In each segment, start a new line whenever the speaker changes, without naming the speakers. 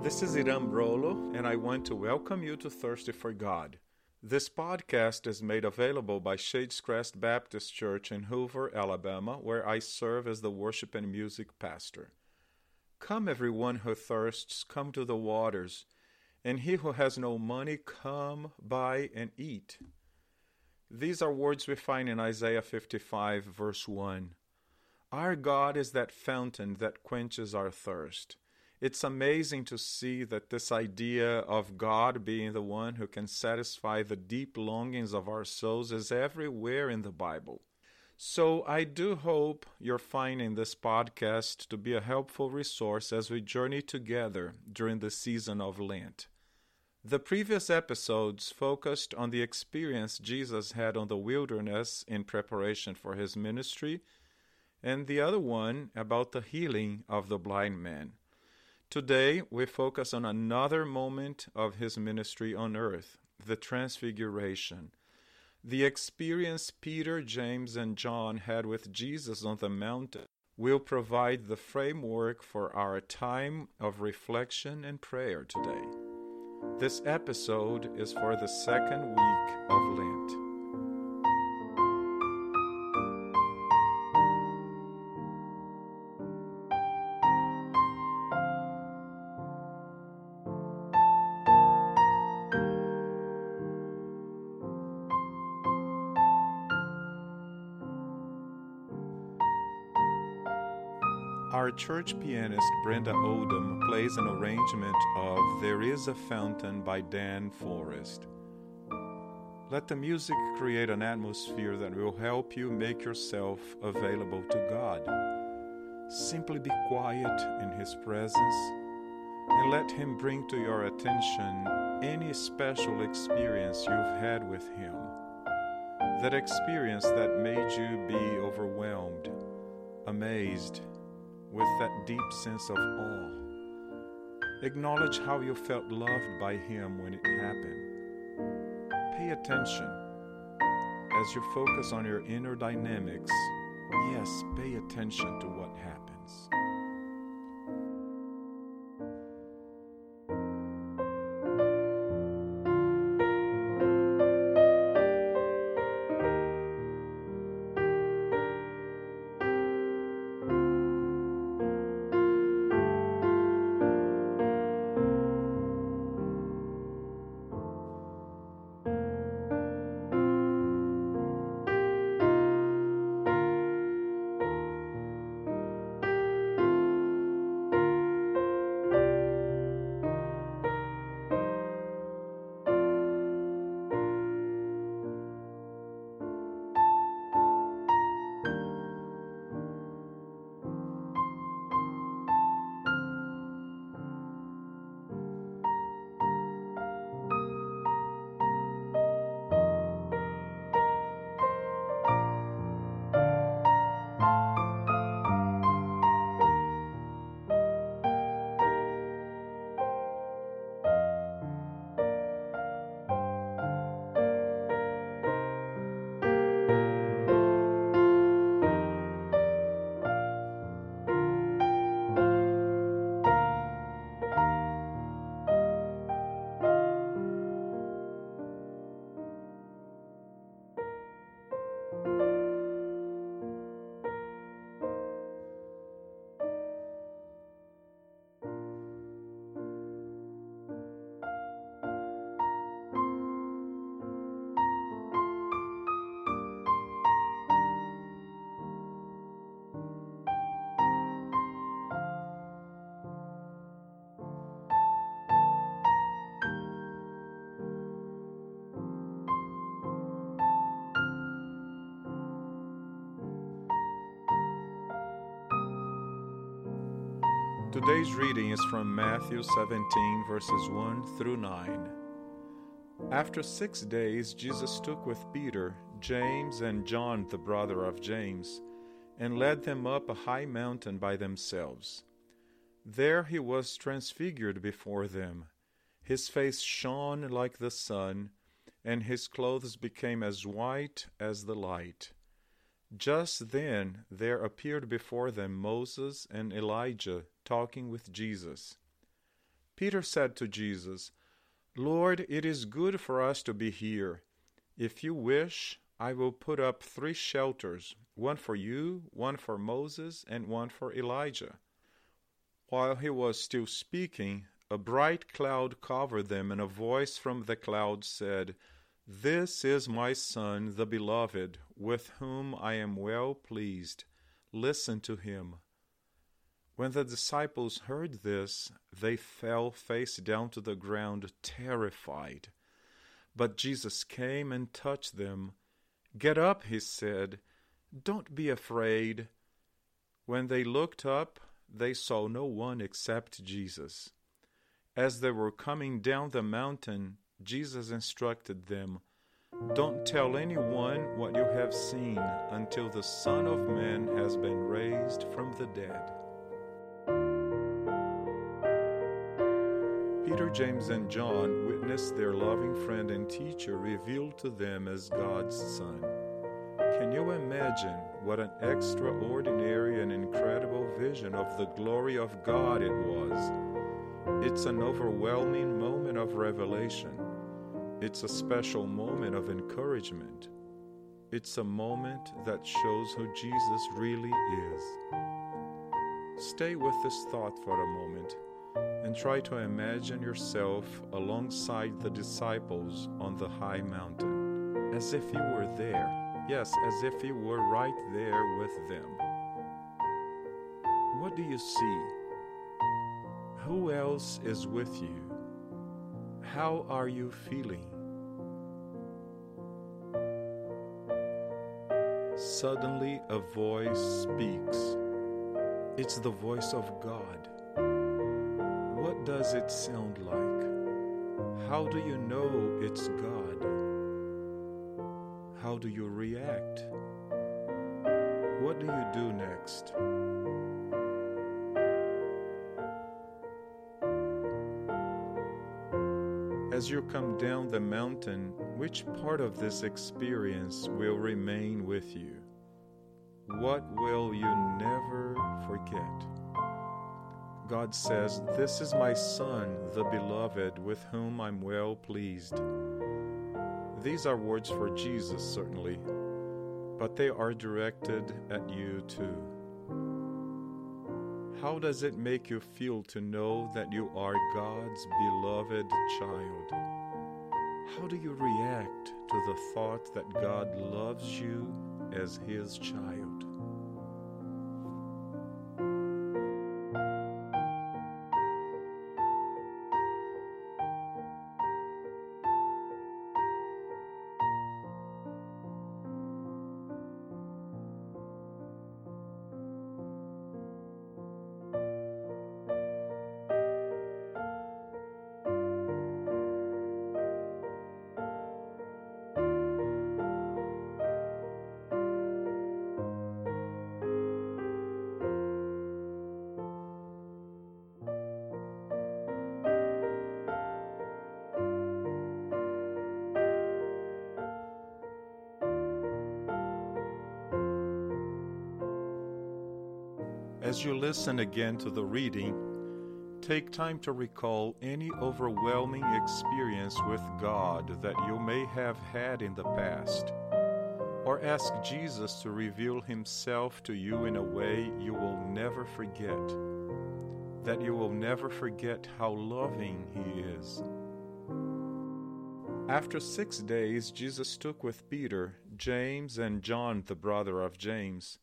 This is Iram Brolo, and I want to welcome you to Thirsty for God. This podcast is made available by Shades Crest Baptist Church in Hoover, Alabama, where I serve as the worship and music pastor. Come, everyone who thirsts, come to the waters, and he who has no money, come, buy, and eat. These are words we find in Isaiah 55, verse 1. Our God is that fountain that quenches our thirst. It's amazing to see that this idea of God being the one who can satisfy the deep longings of our souls is everywhere in the Bible. So I do hope you're finding this podcast to be a helpful resource as we journey together during the season of Lent. The previous episodes focused on the experience Jesus had on the wilderness in preparation for his ministry, and the other one about the healing of the blind man. Today, we focus on another moment of his ministry on earth the Transfiguration. The experience Peter, James, and John had with Jesus on the mountain will provide the framework for our time of reflection and prayer today. This episode is for the second week of Lent. Our church pianist Brenda Odom plays an arrangement of There Is a Fountain by Dan Forrest. Let the music create an atmosphere that will help you make yourself available to God. Simply be quiet in His presence and let Him bring to your attention any special experience you've had with Him. That experience that made you be overwhelmed, amazed, with that deep sense of awe. Acknowledge how you felt loved by Him when it happened. Pay attention as you focus on your inner dynamics. Yes, pay attention to what happens. Today's reading is from Matthew 17, verses 1 through 9. After six days, Jesus took with Peter, James, and John, the brother of James, and led them up a high mountain by themselves. There he was transfigured before them. His face shone like the sun, and his clothes became as white as the light. Just then there appeared before them Moses and Elijah talking with Jesus. Peter said to Jesus, Lord, it is good for us to be here. If you wish, I will put up three shelters one for you, one for Moses, and one for Elijah. While he was still speaking, a bright cloud covered them, and a voice from the cloud said, This is my Son, the Beloved, with whom I am well pleased. Listen to him. When the disciples heard this, they fell face down to the ground, terrified. But Jesus came and touched them. Get up, he said. Don't be afraid. When they looked up, they saw no one except Jesus. As they were coming down the mountain, Jesus instructed them Don't tell anyone what you have seen until the Son of Man has been raised from the dead. Peter, James, and John witnessed their loving friend and teacher revealed to them as God's Son. Can you imagine what an extraordinary and incredible vision of the glory of God it was? It's an overwhelming moment of revelation. It's a special moment of encouragement. It's a moment that shows who Jesus really is. Stay with this thought for a moment and try to imagine yourself alongside the disciples on the high mountain, as if you were there. Yes, as if you were right there with them. What do you see? Who else is with you? How are you feeling? Suddenly, a voice speaks. It's the voice of God. What does it sound like? How do you know it's God? How do you react? What do you do next? As you come down the mountain, which part of this experience will remain with you? What will you never forget? God says, This is my Son, the Beloved, with whom I'm well pleased. These are words for Jesus, certainly, but they are directed at you too. How does it make you feel to know that you are God's beloved child? How do you react to the thought that God loves you as His child? As you listen again to the reading, take time to recall any overwhelming experience with God that you may have had in the past. Or ask Jesus to reveal Himself to you in a way you will never forget. That you will never forget how loving He is. After six days, Jesus took with Peter, James, and John, the brother of James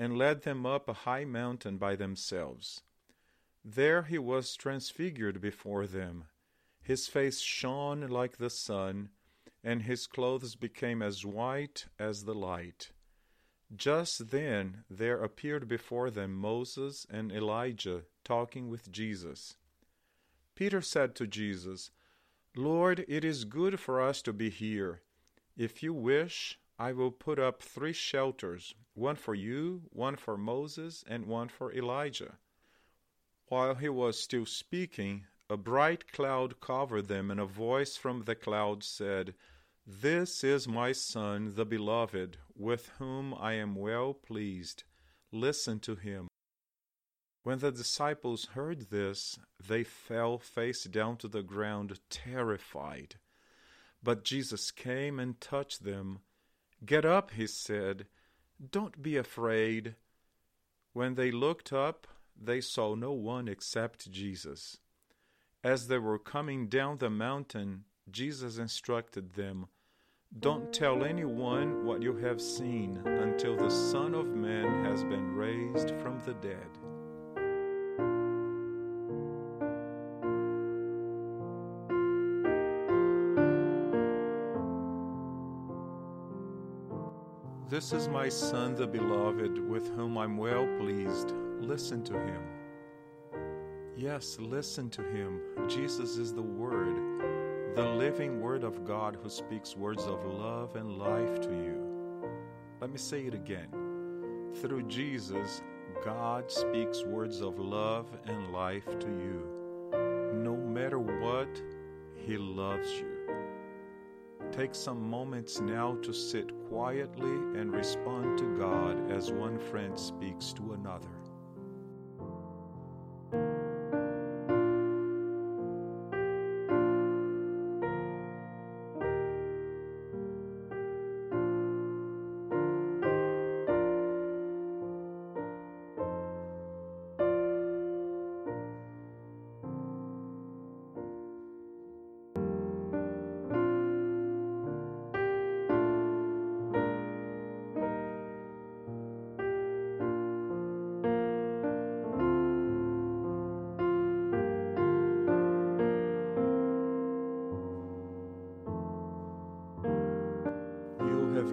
and led them up a high mountain by themselves. There he was transfigured before them. His face shone like the sun, and his clothes became as white as the light. Just then there appeared before them Moses and Elijah talking with Jesus. Peter said to Jesus, Lord, it is good for us to be here. If you wish, I will put up three shelters one for you, one for Moses, and one for Elijah. While he was still speaking, a bright cloud covered them, and a voice from the cloud said, This is my Son, the Beloved, with whom I am well pleased. Listen to him. When the disciples heard this, they fell face down to the ground, terrified. But Jesus came and touched them. Get up, he said. Don't be afraid. When they looked up, they saw no one except Jesus. As they were coming down the mountain, Jesus instructed them Don't tell anyone what you have seen until the Son of Man has been raised from the dead. This is my Son, the Beloved, with whom I'm well pleased. Listen to him. Yes, listen to him. Jesus is the Word, the living Word of God who speaks words of love and life to you. Let me say it again. Through Jesus, God speaks words of love and life to you. No matter what, He loves you. Take some moments now to sit quietly and respond to God as one friend speaks to another.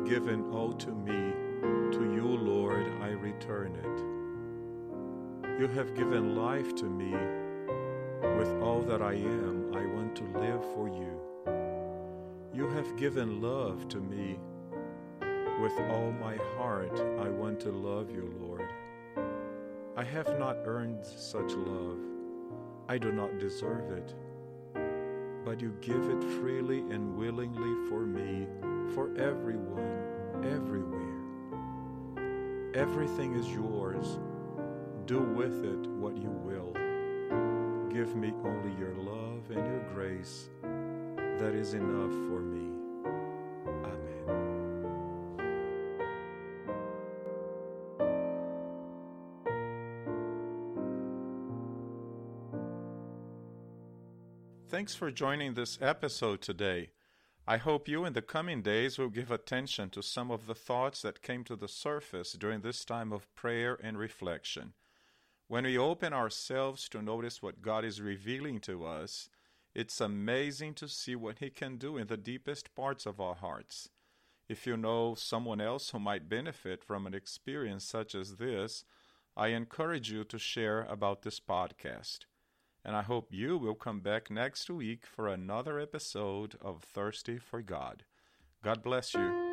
Given all to me, to you, Lord, I return it. You have given life to me. With all that I am, I want to live for you. You have given love to me. With all my heart, I want to love you, Lord. I have not earned such love. I do not deserve it. But you give it freely and willingly for me, for everyone, everywhere. Everything is yours. Do with it what you will. Give me only your love and your grace. That is enough for me. Thanks for joining this episode today. I hope you in the coming days will give attention to some of the thoughts that came to the surface during this time of prayer and reflection. When we open ourselves to notice what God is revealing to us, it's amazing to see what He can do in the deepest parts of our hearts. If you know someone else who might benefit from an experience such as this, I encourage you to share about this podcast. And I hope you will come back next week for another episode of Thirsty for God. God bless you.